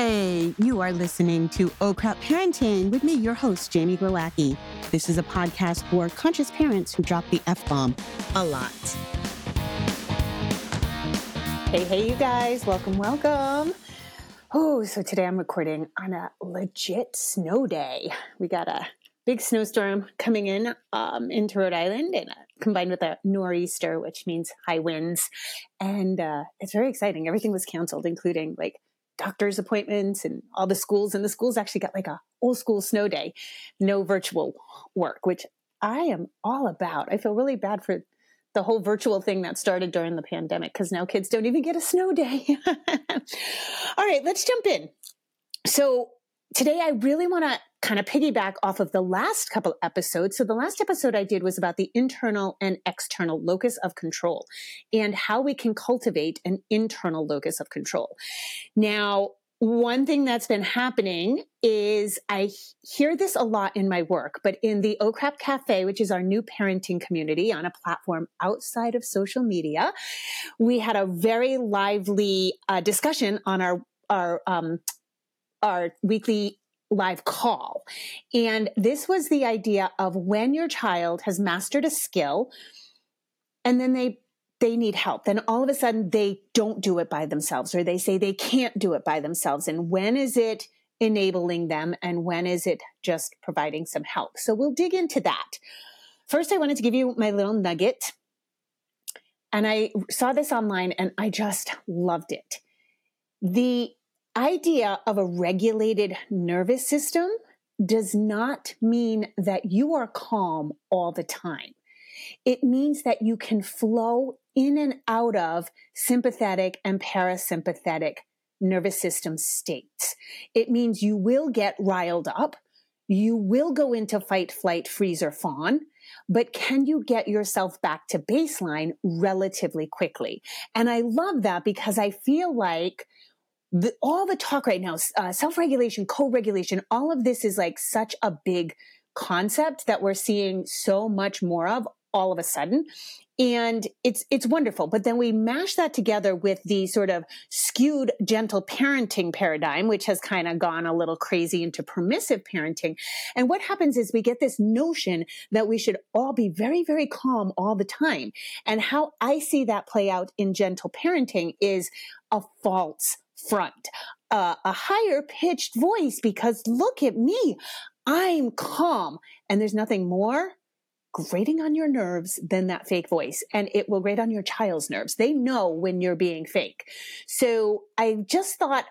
Hey, you are listening to Oh Crap Parenting with me, your host, Jamie Glowacki. This is a podcast for conscious parents who drop the F bomb a lot. Hey, hey, you guys, welcome, welcome. Oh, so today I'm recording on a legit snow day. We got a big snowstorm coming in um, into Rhode Island and uh, combined with a nor'easter, which means high winds. And uh, it's very exciting. Everything was canceled, including like doctor's appointments and all the schools and the schools actually got like a old school snow day no virtual work which i am all about. I feel really bad for the whole virtual thing that started during the pandemic because now kids don't even get a snow day. All right let's jump in. So today I really want to kind of piggyback off of the last couple episodes. So the last episode I did was about the internal and external locus of control and how we can cultivate an internal locus of control. Now, one thing that's been happening is I hear this a lot in my work, but in the OCRAP Cafe, which is our new parenting community on a platform outside of social media, we had a very lively uh, discussion on our our um, our weekly live call. And this was the idea of when your child has mastered a skill and then they they need help. Then all of a sudden they don't do it by themselves or they say they can't do it by themselves. And when is it enabling them and when is it just providing some help? So we'll dig into that. First, I wanted to give you my little nugget. And I saw this online and I just loved it. The idea of a regulated nervous system does not mean that you are calm all the time. It means that you can flow in and out of sympathetic and parasympathetic nervous system states. It means you will get riled up. You will go into fight, flight, freeze, or fawn. But can you get yourself back to baseline relatively quickly? And I love that because I feel like the, all the talk right now, uh, self-regulation, co-regulation, all of this is like such a big concept that we're seeing so much more of all of a sudden. And it's it's wonderful. But then we mash that together with the sort of skewed gentle parenting paradigm which has kind of gone a little crazy into permissive parenting. And what happens is we get this notion that we should all be very very calm all the time. And how i see that play out in gentle parenting is a false front, uh, a higher pitched voice because look at me. I'm calm and there's nothing more grating on your nerves than that fake voice and it will grate on your child's nerves. They know when you're being fake. So I just thought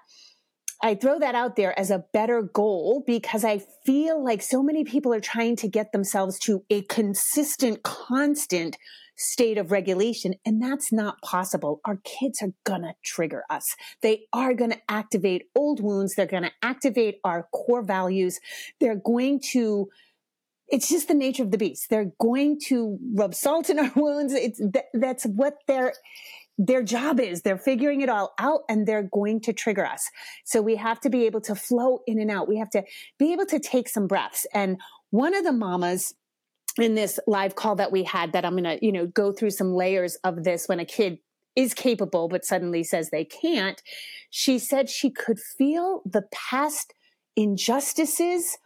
I throw that out there as a better goal because I feel like so many people are trying to get themselves to a consistent, constant state of regulation. And that's not possible. Our kids are gonna trigger us. They are gonna activate old wounds. They're gonna activate our core values. They're going to it's just the nature of the beast. They're going to rub salt in our wounds. It's that's what their their job is. They're figuring it all out and they're going to trigger us. So we have to be able to flow in and out. We have to be able to take some breaths. And one of the mamas in this live call that we had that I'm going to, you know, go through some layers of this when a kid is capable but suddenly says they can't. She said she could feel the past injustices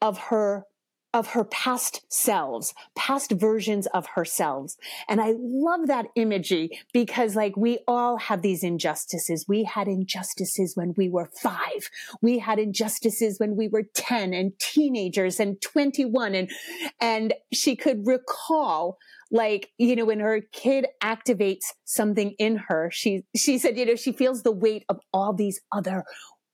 of her of her past selves, past versions of herself. And I love that imagery because like we all have these injustices. We had injustices when we were five. We had injustices when we were 10 and teenagers and 21 and, and she could recall like you know when her kid activates something in her she she said you know she feels the weight of all these other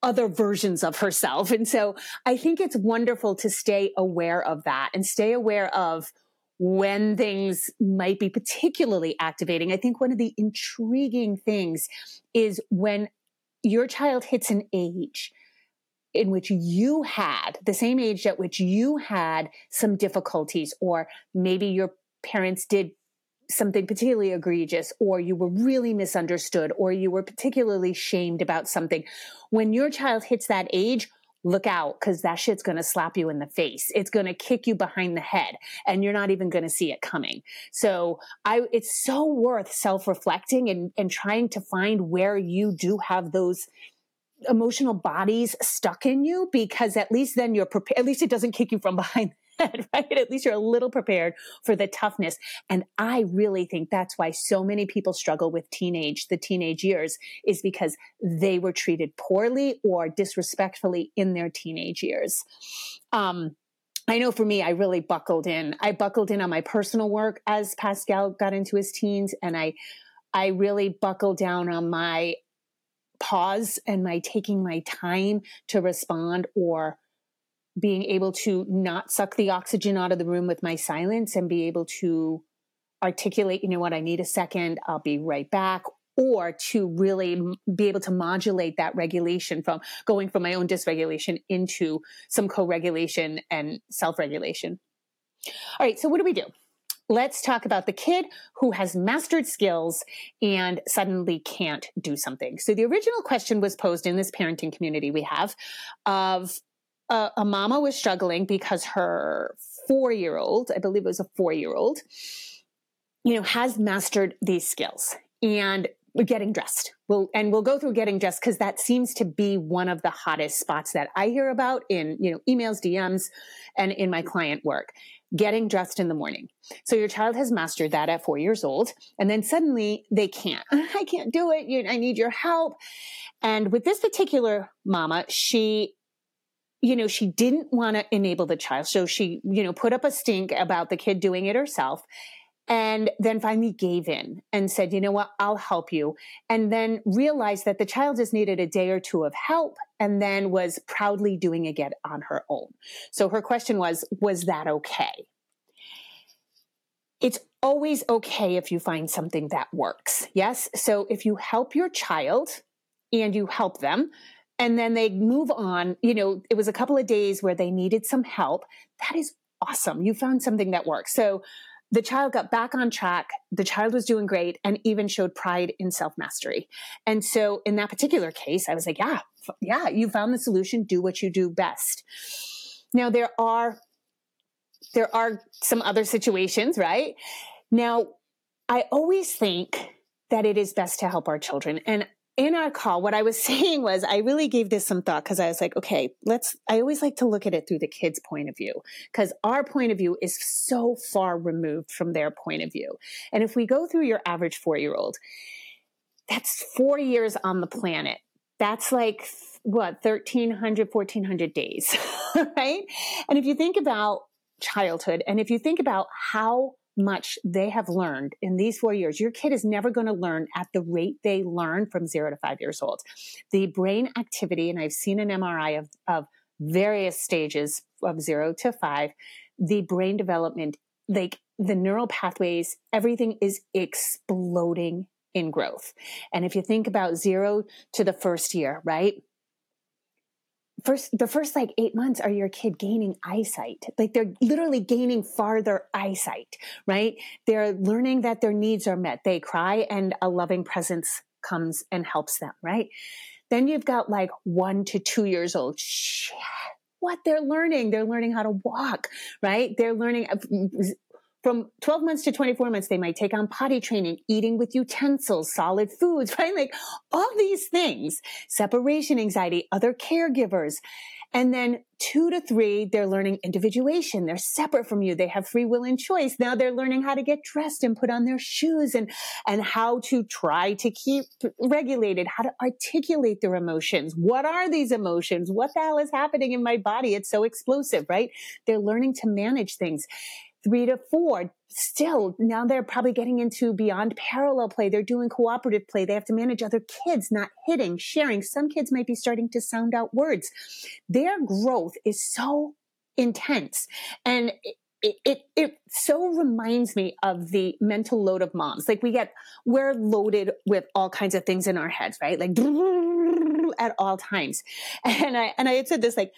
other versions of herself. And so I think it's wonderful to stay aware of that and stay aware of when things might be particularly activating. I think one of the intriguing things is when your child hits an age in which you had the same age at which you had some difficulties, or maybe your parents did something particularly egregious or you were really misunderstood or you were particularly shamed about something. When your child hits that age, look out because that shit's going to slap you in the face. It's going to kick you behind the head and you're not even going to see it coming. So I, it's so worth self reflecting and, and trying to find where you do have those emotional bodies stuck in you because at least then you're prepared. At least it doesn't kick you from behind head, right? At least you're a little prepared for the toughness. And I really think that's why so many people struggle with teenage, the teenage years is because they were treated poorly or disrespectfully in their teenage years. Um, I know for me, I really buckled in. I buckled in on my personal work as Pascal got into his teens, and I, I really buckled down on my pause and my taking my time to respond or being able to not suck the oxygen out of the room with my silence and be able to articulate, you know what, I need a second, I'll be right back, or to really be able to modulate that regulation from going from my own dysregulation into some co regulation and self regulation. All right, so what do we do? Let's talk about the kid who has mastered skills and suddenly can't do something. So the original question was posed in this parenting community we have of uh, a mama was struggling because her four year old, I believe it was a four year old, you know, has mastered these skills and getting dressed. We'll, and we'll go through getting dressed because that seems to be one of the hottest spots that I hear about in, you know, emails, DMs, and in my client work. Getting dressed in the morning. So your child has mastered that at four years old, and then suddenly they can't. I can't do it. You, I need your help. And with this particular mama, she you know, she didn't want to enable the child. So she, you know, put up a stink about the kid doing it herself and then finally gave in and said, you know what, I'll help you. And then realized that the child just needed a day or two of help and then was proudly doing it on her own. So her question was, was that okay? It's always okay if you find something that works. Yes. So if you help your child and you help them, and then they move on, you know, it was a couple of days where they needed some help. That is awesome. You found something that works. So the child got back on track. The child was doing great and even showed pride in self mastery. And so in that particular case, I was like, yeah, yeah, you found the solution. Do what you do best. Now there are, there are some other situations, right? Now, I always think that it is best to help our children. And in our call, what I was saying was I really gave this some thought because I was like, okay, let's, I always like to look at it through the kid's point of view because our point of view is so far removed from their point of view. And if we go through your average four year old, that's four years on the planet. That's like what, 1300, 1400 days, right? And if you think about childhood and if you think about how much they have learned in these four years. Your kid is never going to learn at the rate they learn from zero to five years old. The brain activity, and I've seen an MRI of, of various stages of zero to five, the brain development, like the neural pathways, everything is exploding in growth. And if you think about zero to the first year, right? First the first like eight months are your kid gaining eyesight. Like they're literally gaining farther eyesight right? They're learning that their needs are met. They cry and a loving presence comes and helps them right? Then you've got like one to two years old. What? They're learning. They're learning how to walk right? They're learning uh, from 12 months to 24 months, they might take on potty training, eating with utensils, solid foods, right? Like all these things, separation anxiety, other caregivers. And then two to three, they're learning individuation. They're separate from you. They have free will and choice. Now they're learning how to get dressed and put on their shoes and, and how to try to keep regulated, how to articulate their emotions. What are these emotions? What the hell is happening in my body? It's so explosive, right? They're learning to manage things three to four, still now they're probably getting into beyond parallel play. They're doing cooperative play. They have to manage other kids, not hitting, sharing. Some kids might be starting to sound out words. Their growth is so intense. And it, it, it so reminds me of the mental load of moms. Like we get, we're loaded with all kinds of things in our heads, right? Like at all times. And I, and I had said this, like,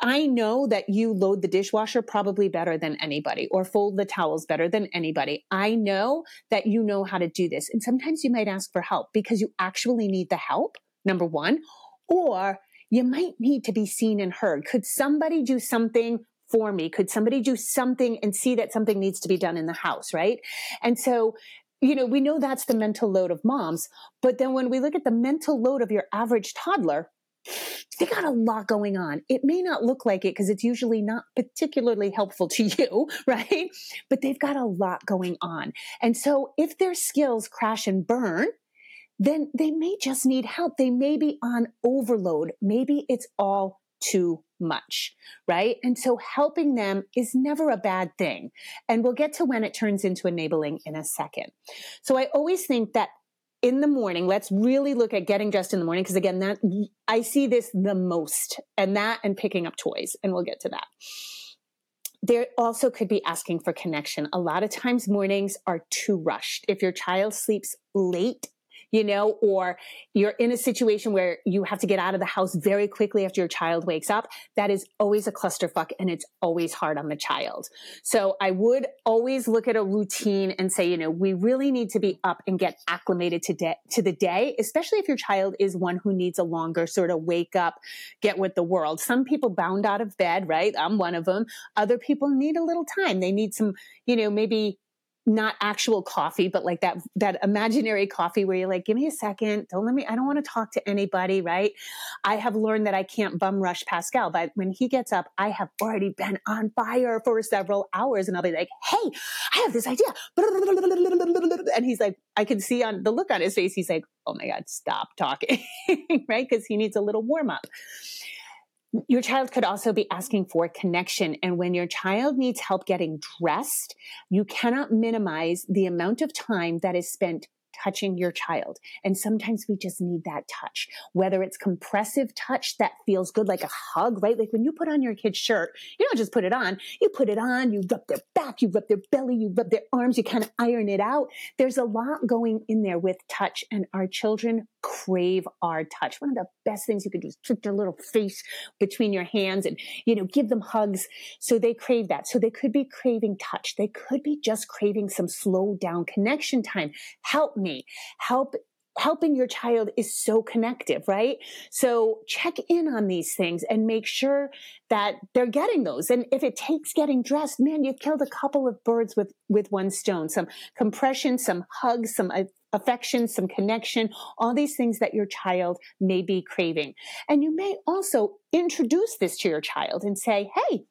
I know that you load the dishwasher probably better than anybody or fold the towels better than anybody. I know that you know how to do this. And sometimes you might ask for help because you actually need the help, number one, or you might need to be seen and heard. Could somebody do something for me? Could somebody do something and see that something needs to be done in the house, right? And so you know, we know that's the mental load of moms. But then when we look at the mental load of your average toddler, they got a lot going on. It may not look like it because it's usually not particularly helpful to you, right? But they've got a lot going on. And so if their skills crash and burn, then they may just need help. They may be on overload. Maybe it's all too much, right? And so helping them is never a bad thing. And we'll get to when it turns into enabling in a second. So I always think that in the morning, let's really look at getting dressed in the morning. Cause again, that I see this the most and that and picking up toys. And we'll get to that. There also could be asking for connection. A lot of times mornings are too rushed. If your child sleeps late you know, or you're in a situation where you have to get out of the house very quickly after your child wakes up, that is always a clusterfuck and it's always hard on the child. So I would always look at a routine and say, you know, we really need to be up and get acclimated to, de- to the day, especially if your child is one who needs a longer sort of wake up, get with the world. Some people bound out of bed, right? I'm one of them. Other people need a little time. They need some, you know, maybe not actual coffee, but like that, that imaginary coffee where you're like, give me a second. Don't let me, I don't want to talk to anybody, right? I have learned that I can't bum rush Pascal, but when he gets up, I have already been on fire for several hours and I'll be like, Hey, I have this idea. And he's like, I can see on the look on his face. He's like, Oh my God, stop talking, right? Cause he needs a little warm up. Your child could also be asking for connection. And when your child needs help getting dressed, you cannot minimize the amount of time that is spent touching your child. And sometimes we just need that touch, whether it's compressive touch that feels good, like a hug, right? Like when you put on your kid's shirt, you don't just put it on, you put it on, you rub their back, you rub their belly, you rub their arms, you kind of iron it out. There's a lot going in there with touch and our children crave our touch. One of the best things you can do is put their little face between your hands and, you know, give them hugs. So they crave that. So they could be craving touch. They could be just craving some slow down connection time. Help me. Help helping your child is so connective, right? So check in on these things and make sure that they're getting those. And if it takes getting dressed, man, you've killed a couple of birds with, with one stone, some compression, some hugs, some affection, some connection, all these things that your child may be craving. And you may also introduce this to your child and say, Hey,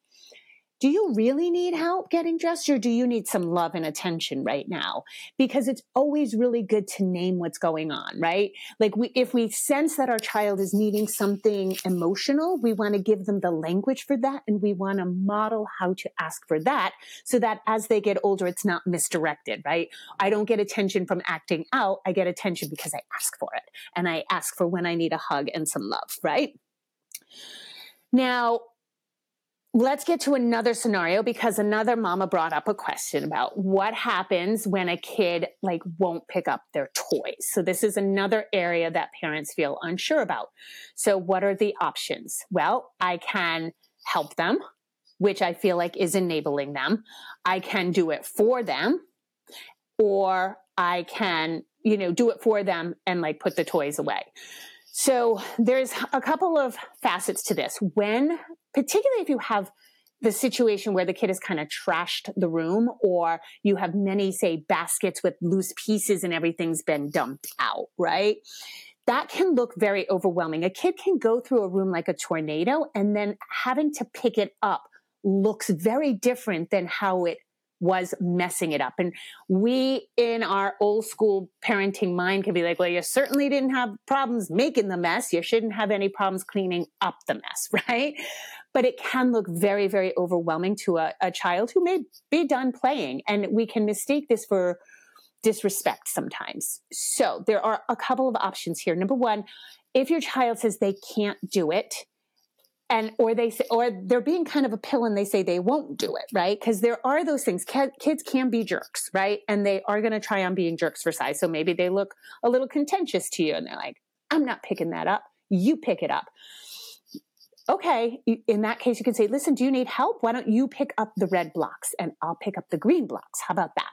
do you really need help getting dressed or do you need some love and attention right now? Because it's always really good to name what's going on, right? Like we, if we sense that our child is needing something emotional, we want to give them the language for that and we want to model how to ask for that so that as they get older, it's not misdirected, right? I don't get attention from acting out. I get attention because I ask for it and I ask for when I need a hug and some love, right? Now, let's get to another scenario because another mama brought up a question about what happens when a kid like won't pick up their toys. So this is another area that parents feel unsure about. So what are the options? Well, I can help them, which I feel like is enabling them. I can do it for them or I can, you know, do it for them and like put the toys away. So there's a couple of facets to this. When particularly if you have the situation where the kid has kind of trashed the room or you have many say baskets with loose pieces and everything's been dumped out, right? That can look very overwhelming. A kid can go through a room like a tornado and then having to pick it up looks very different than how it was messing it up. And we in our old school parenting mind can be like, well, you certainly didn't have problems making the mess. You shouldn't have any problems cleaning up the mess, right? But it can look very, very overwhelming to a, a child who may be done playing. And we can mistake this for disrespect sometimes. So there are a couple of options here. Number one, if your child says they can't do it, and or they say or they're being kind of a pill and they say they won't do it right? Because there are those things. Kids can be jerks right? And they are going to try on being jerks for size. So maybe they look a little contentious to you and they're like i'm not picking that up. You pick it up okay, in that case, you can say, listen, do you need help? Why don't you pick up the red blocks and I'll pick up the green blocks? How about that?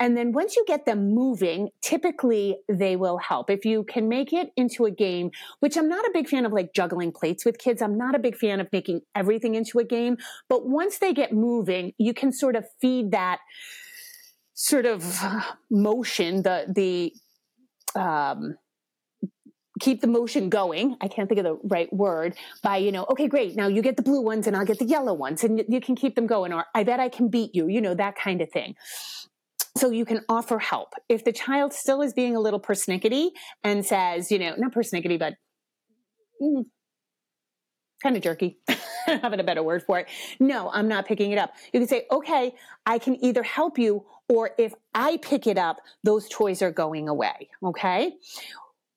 And then once you get them moving, typically they will help. If you can make it into a game, which I'm not a big fan of like juggling plates with kids. I'm not a big fan of making everything into a game. But once they get moving, you can sort of feed that sort of motion, the, the, um, keep the motion going. I can't think of the right word by, you know, okay, great. Now you get the blue ones and I'll get the yellow ones and you can keep them going. Or I bet I can beat you, you know, that kind of thing. So you can offer help. If the child still is being a little persnickety and says, you know, not persnickety, but mm, kind of jerky. having a better word for it. No, I'm not picking it up. You can say, okay, I can either help you or if I pick it up, those toys are going away. Okay.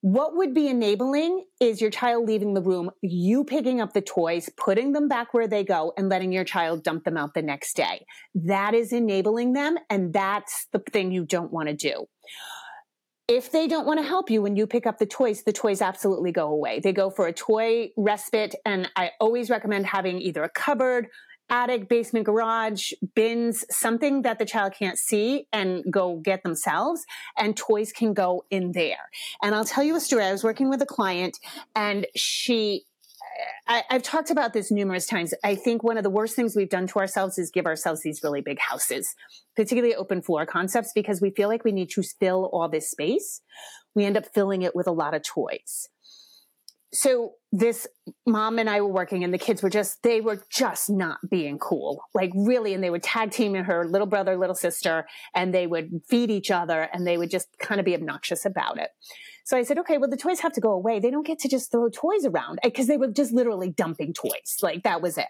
What would be enabling is your child leaving the room, you picking up the toys, putting them back where they go, and letting your child dump them out the next day. That is enabling them, and that's the thing you don't want to do. If they don't want to help you when you pick up the toys, the toys absolutely go away. They go for a toy respite, and I always recommend having either a cupboard, attic, basement, garage, bins, something that the child can't see and go get themselves, and toys can go in there. And I'll tell you a story. I was working with a client, and she I, have talked about this numerous times. I think one of the worst things we've done to ourselves is give ourselves these really big houses, particularly open floor concepts, because we feel like we need to fill all this space. We end up filling it with a lot of toys. So this mom and I were working and the kids were just, they were just not being cool. Like really. And they would tag team in her little brother, little sister, and they would feed each other and they would just kind of be obnoxious about it. So I said, okay, well, the toys have to go away. They don't get to just throw toys around eh, because they were just literally dumping toys. Like that was it.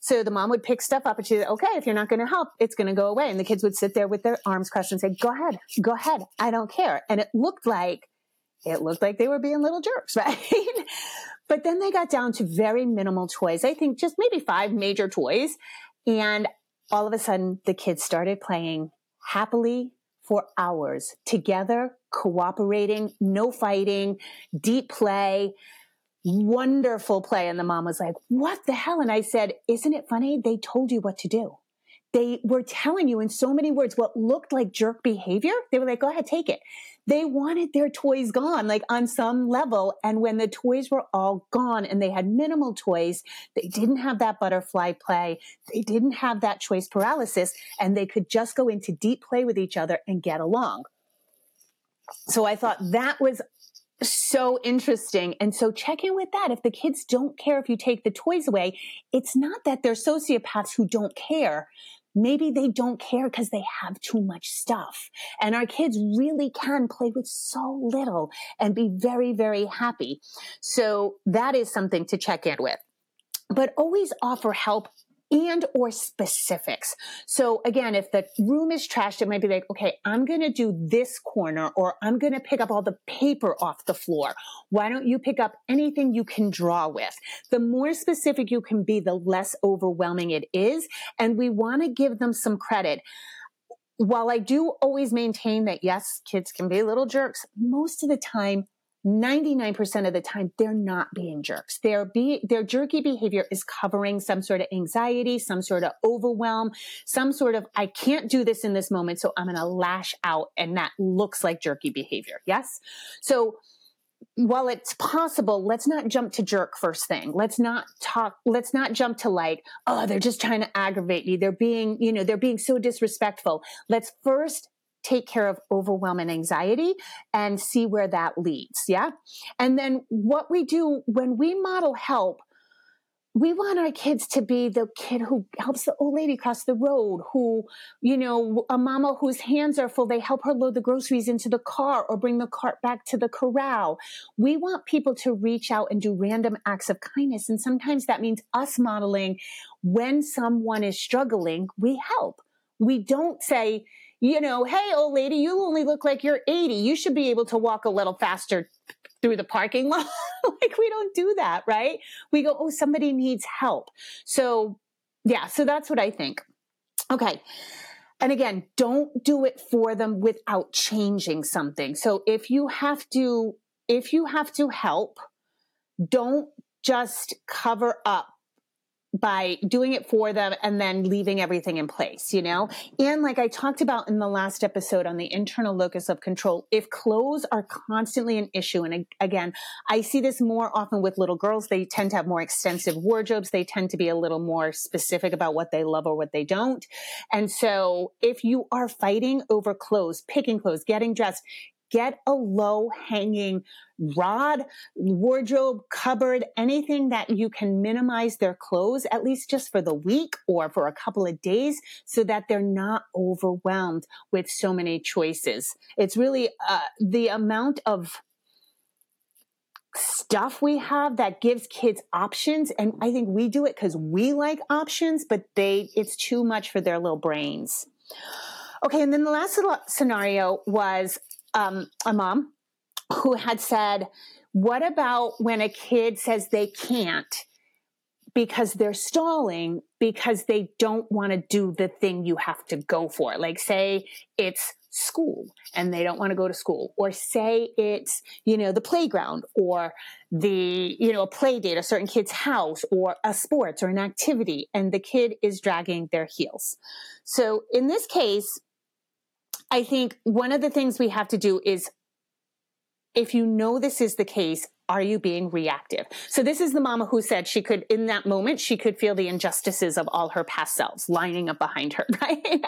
So the mom would pick stuff up and she'd said, okay, if you're not going to help, it's going to go away. And the kids would sit there with their arms crossed and say, go ahead, go ahead. I don't care. And it looked like, it looked like they were being little jerks, right? but then they got down to very minimal toys. I think just maybe five major toys. And all of a sudden the kids started playing happily for hours together, cooperating, no fighting, deep play, wonderful play. And the mom was like, what the hell? And I said, isn't it funny? They told you what to do they were telling you in so many words what looked like jerk behavior. They were like, go ahead, take it. They wanted their toys gone, like on some level. And when the toys were all gone and they had minimal toys, they didn't have that butterfly play. They didn't have that choice paralysis and they could just go into deep play with each other and get along. So I thought that was so interesting. And so check in with that. If the kids don't care if you take the toys away, it's not that they're sociopaths who don't care. Maybe they don't care because they have too much stuff. And our kids really can play with so little and be very, very happy. So that is something to check in with. But always offer help and or specifics. So again, if the room is trashed, it might be like, okay, I'm going to do this corner or I'm going to pick up all the paper off the floor. Why don't you pick up anything you can draw with? The more specific you can be, the less overwhelming it is. And we want to give them some credit while I do always maintain that yes, kids can be little jerks, most of the time 99% of the time they're not being jerks. Their be, their jerky behavior is covering some sort of anxiety, some sort of overwhelm, some sort of I can't do this in this moment so I'm going to lash out and that looks like jerky behavior. Yes? So while it's possible, let's not jump to jerk first thing. Let's not talk, let's not jump to like, oh, they're just trying to aggravate me. They're being, you know, they're being so disrespectful. Let's first take care of overwhelm and anxiety and see where that leads. Yeah. And then what we do when we model help, we want our kids to be the kid who helps the old lady cross the road, who, you know, a mama whose hands are full, they help her load the groceries into the car or bring the cart back to the corral. We want people to reach out and do random acts of kindness. And sometimes that means us modeling when someone is struggling, we help. We don't say, you know, hey, old lady, you only look like you're 80. You should be able to walk a little faster through the parking lot. like we don't do that, right? We go, oh, somebody needs help. So yeah, so that's what I think. Okay. And again, don't do it for them without changing something. So if you have to, if you have to help, don't just cover up by doing it for them and then leaving everything in place, you know? And like I talked about in the last episode on the internal locus of control, if clothes are constantly an issue, and again, I see this more often with little girls, they tend to have more extensive wardrobes. They tend to be a little more specific about what they love or what they don't. And so if you are fighting over clothes, picking clothes, getting dressed, get a low hanging rod, wardrobe, cupboard, anything that you can minimize their clothes, at least just for the week or for a couple of days, so that they're not overwhelmed with so many choices. It's really uh, the amount of stuff we have that gives kids options and i think we do it because we like options but they it's too much for their little brains okay and then the last little scenario was um, a mom who had said, What about when a kid says they can't because they're stalling because they don't want to do the thing you have to go for? Like, say it's school and they don't want to go to school or say it's you know the playground or the you know a play date a certain kid's house or a sports or an activity and the kid is dragging their heels so in this case I think one of the things we have to do is if you know this is the case, are you being reactive? So this is the mama who said she could, in that moment, she could feel the injustices of all her past selves lining up behind her, right?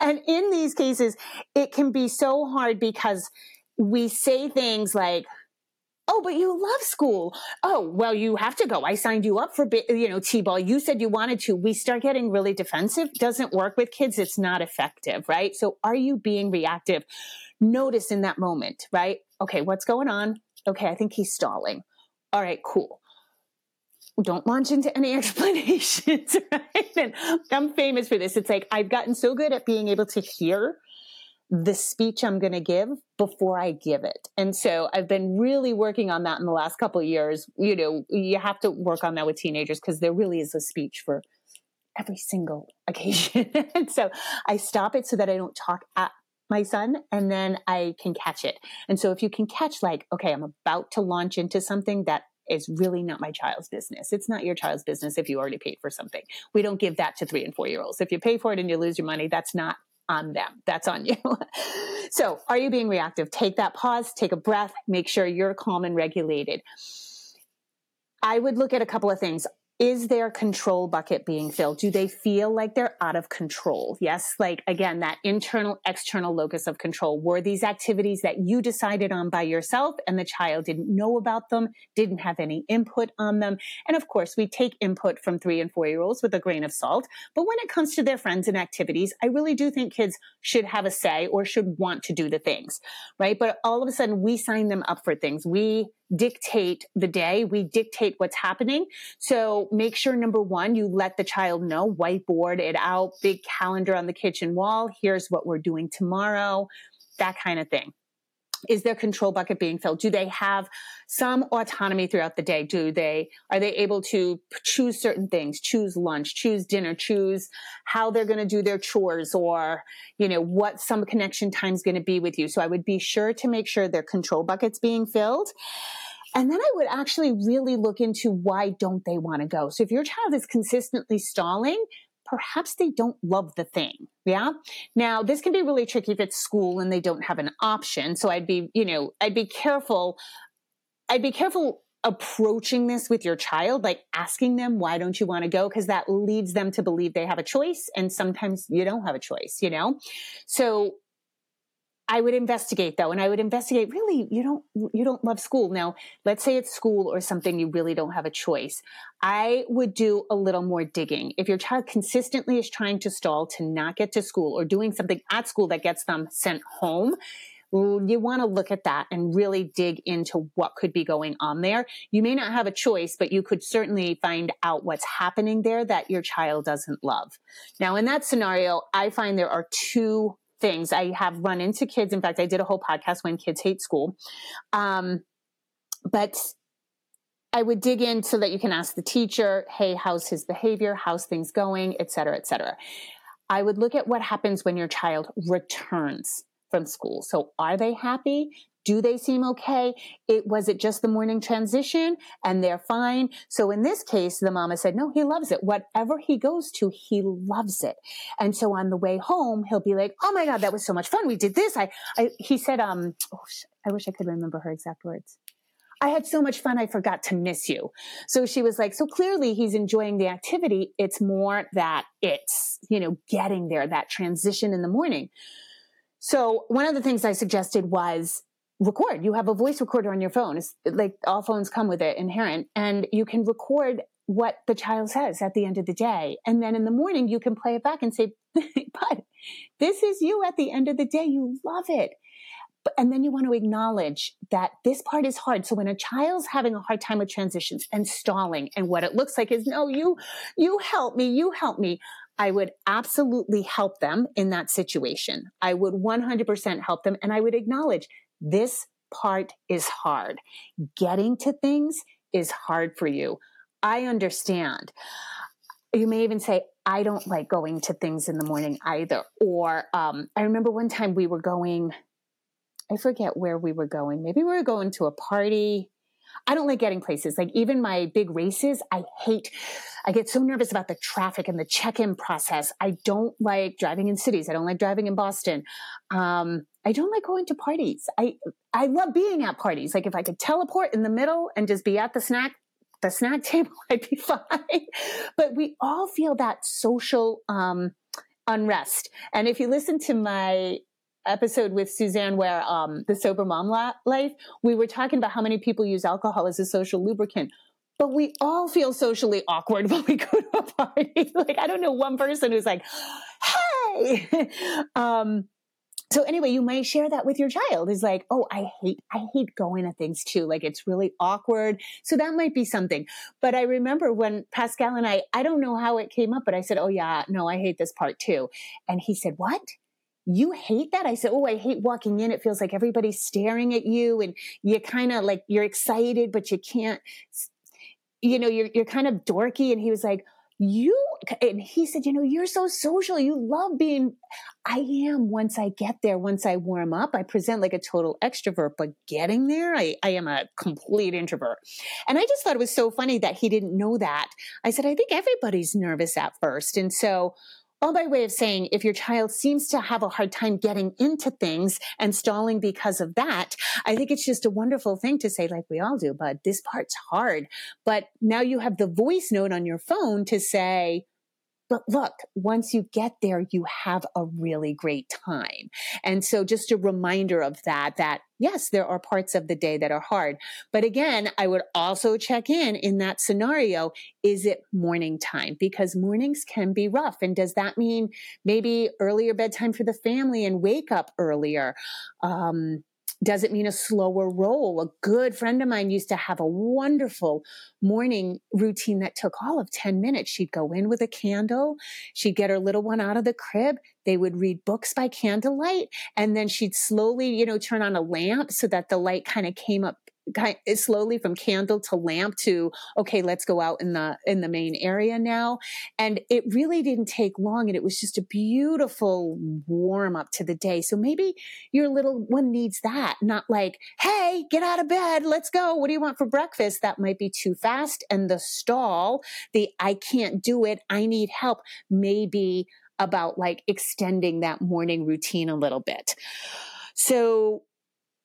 and in these cases, it can be so hard because we say things like, Oh, but you love school. Oh, well, you have to go. I signed you up for, you know, T-ball. You said you wanted to. We start getting really defensive. Doesn't work with kids. It's not effective, right? So are you being reactive? Notice in that moment, right? Okay, what's going on? Okay, I think he's stalling. All right, cool. Don't launch into any explanations, right? And I'm famous for this. It's like I've gotten so good at being able to hear the speech I'm going to give before I give it. And so I've been really working on that in the last couple years. You know, you have to work on that with teenagers because there really is a speech for every single occasion. and so I stop it so that I don't talk at my son and then I can catch it. And so if you can catch like, okay, I'm about to launch into something that is really not my child's business. It's not your child's business if you already paid for something. We don't give that to three and four year olds. If you pay for it and you lose your money, that's not on them. That's on you. so are you being reactive? Take that pause, take a breath, make sure you're calm and regulated. I would look at a couple of things is their control bucket being filled? Do they feel like they're out of control? Yes. Like again, that internal, external locus of control. Were these activities that you decided on by yourself and the child didn't know about them, didn't have any input on them? And of course, we take input from three and four year olds with a grain of salt. But when it comes to their friends and activities, I really do think kids should have a say or should want to do the things, right? But all of a sudden we sign them up for things. We dictate the day. We dictate what's happening. So make sure number one, you let the child know, whiteboard it out, big calendar on the kitchen wall. Here's what we're doing tomorrow, that kind of thing. Is their control bucket being filled? Do they have some autonomy throughout the day? Do they, are they able to choose certain things, choose lunch, choose dinner, choose how they're going to do their chores or, you know, what some connection time is going to be with you? So I would be sure to make sure their control bucket's being filled. And then I would actually really look into why don't they want to go? So if your child is consistently stalling, perhaps they don't love the thing. Yeah. Now this can be really tricky if it's school and they don't have an option. So I'd be, you know, I'd be careful. I'd be careful approaching this with your child, like asking them, why don't you want to go? Cause that leads them to believe they have a choice. And sometimes you don't have a choice, you know? So I would investigate though, and I would investigate really, you don't, you don't love school. Now, let's say it's school or something you really don't have a choice. I would do a little more digging. If your child consistently is trying to stall to not get to school or doing something at school that gets them sent home, mm, you want to look at that and really dig into what could be going on there. You may not have a choice, but you could certainly find out what's happening there that your child doesn't love. Now, in that scenario, I find there are two things. I have run into kids. In fact, I did a whole podcast when kids hate school. Um, but I would dig in so that you can ask the teacher, hey, how's his behavior? How's things going? Et cetera, et cetera. I would look at what happens when your child returns from school. So are they happy? Do they seem okay? It was it just the morning transition and they're fine. So in this case, the mama said, no, he loves it. Whatever he goes to, he loves it. And so on the way home, he'll be like, Oh my God, that was so much fun. We did this. I, I he said, um, oh, I wish I could remember her exact words. I had so much fun. I forgot to miss you. So she was like, so clearly he's enjoying the activity. It's more that it's, you know, getting there, that transition in the morning. So one of the things I suggested was record. You have a voice recorder on your phone. It's like all phones come with it inherent and you can record what the child says at the end of the day. And then in the morning, you can play it back and say, but this is you at the end of the day. You love it and then you want to acknowledge that this part is hard. So when a child's having a hard time with transitions and stalling and what it looks like is, no, you, you help me, you help me. I would absolutely help them in that situation. I would 100% help them and I would acknowledge this part is hard. Getting to things is hard for you. I understand. You may even say, I don't like going to things in the morning either. Or um, I remember one time we were going I forget where we were going. Maybe we were going to a party. I don't like getting places. Like even my big races, I hate, I get so nervous about the traffic and the check-in process. I don't like driving in cities. I don't like driving in Boston. Um, I don't like going to parties. I, I love being at parties. Like if I could teleport in the middle and just be at the snack, the snack table, I'd be fine. but we all feel that social, um, unrest. And if you listen to my episode with Suzanne where um, the sober mom life, we were talking about how many people use alcohol as a social lubricant. But we all feel socially awkward when we go to a party. like I don't know one person who's like, "Hey." um, so anyway, you might share that with your child. Is like, "Oh, I hate I hate going to things too. Like it's really awkward." So that might be something. But I remember when Pascal and I, I don't know how it came up, but I said, "Oh yeah, no, I hate this part too." And he said, "What?" You hate that? I said, Oh, I hate walking in. It feels like everybody's staring at you and you kind of like, you're excited, but you can't, you know, you're, you're kind of dorky. And he was like, you, and he said, you know, you're so social. You love being, I am once I get there, once I warm up, I present like a total extrovert, but getting there, I, I am a complete introvert. And I just thought it was so funny that he didn't know that. I said, I think everybody's nervous at first. And so all by way of saying if your child seems to have a hard time getting into things and stalling because of that, I think it's just a wonderful thing to say, like we all do, but this part's hard. But now you have the voice note on your phone to say, but look, once you get there, you have a really great time. And so just a reminder of that, that yes, there are parts of the day that are hard. But again, I would also check in in that scenario. Is it morning time? Because mornings can be rough. And does that mean maybe earlier bedtime for the family and wake up earlier? Um, does it mean a slower roll? A good friend of mine used to have a wonderful morning routine that took all of 10 minutes. She'd go in with a candle. She'd get her little one out of the crib. They would read books by candlelight. And then she'd slowly, you know, turn on a lamp so that the light kind of came up Eh, slowly from candle to lamp to okay let's go out in the in the main area now. And it really didn't take long and it was just a beautiful warm up to the day. So maybe your little one needs that not like hey get out of bed let's go. What do you want for breakfast? That might be too fast and the stall the i can't do it i need help maybe about like extending that morning routine a little bit. So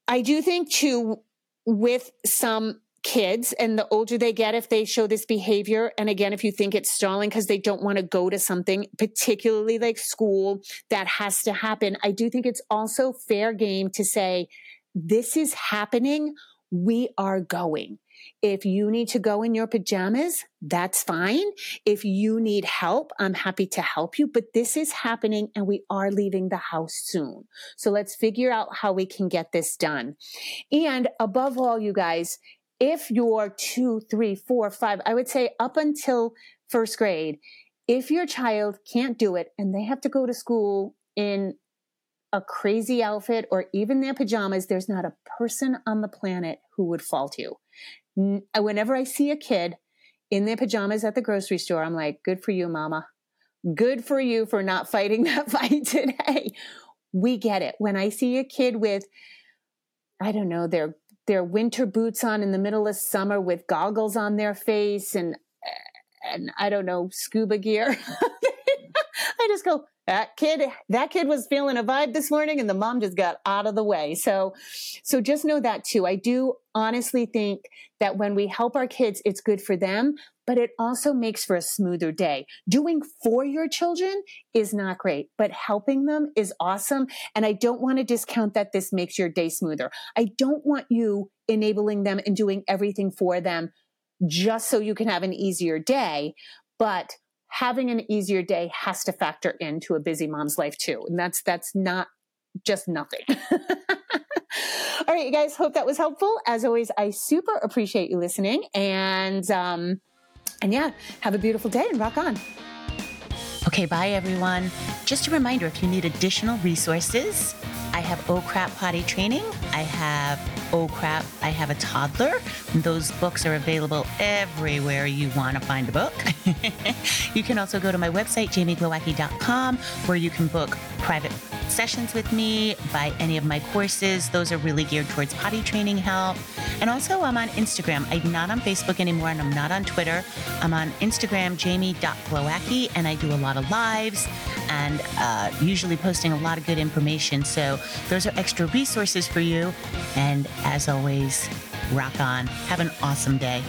I do think too, with some kids and the older they get if they show this behavior and again if you think it's stalling because they don't want to go to something particularly like school that has to happen i do think it's also fair game to say this is happening. We are going if you need to go in your pajamas, that's fine. If you need help, I'm happy to help you, but this is happening and we are leaving the house soon. So let's figure out how we can get this done. And above all, you guys, if you're two, three, four, five, I would say up until first grade, if your child can't do it and they have to go to school in a crazy outfit or even their pajamas, there's not a person on the planet who would fault you. Uh, whenever I see a kid in their pajamas at the grocery store, I'm like, good for you, mama. Good for you for not fighting that fight today. We get it. When I see a kid with I don't know, their their winter boots on in the middle of summer with goggles on their face and and I don't know, scuba gear. I just go, that kid, that kid was feeling a vibe this morning and the mom just got out of the way. So, so just know that too. I do honestly think that when we help our kids, it's good for them, but it also makes for a smoother day. Doing for your children is not great, but helping them is awesome. And I don't want to discount that this makes your day smoother. I don't want you enabling them and doing everything for them just so you can have an easier day. But having an easier day has to factor into a busy mom's life too. And that's, that's not just nothing. All right, you guys, hope that was helpful. As always, I super appreciate you listening and, um, and yeah, have a beautiful day and rock on. Okay, bye everyone. Just a reminder if you need additional resources, I have Oh Crap Potty Training. I have Oh Crap, I have a toddler. Those books are available everywhere you want to find a book. you can also go to my website, jamieglowacki.com, where you can book private sessions with me, buy any of my courses. Those are really geared towards potty training help. And also, I'm on Instagram. I'm not on Facebook anymore and I'm not on Twitter. I'm on Instagram, jamie.glowacki, and I do a lot of lives and uh, usually posting a lot of good information. So, those are extra resources for you. And as always, rock on. Have an awesome day.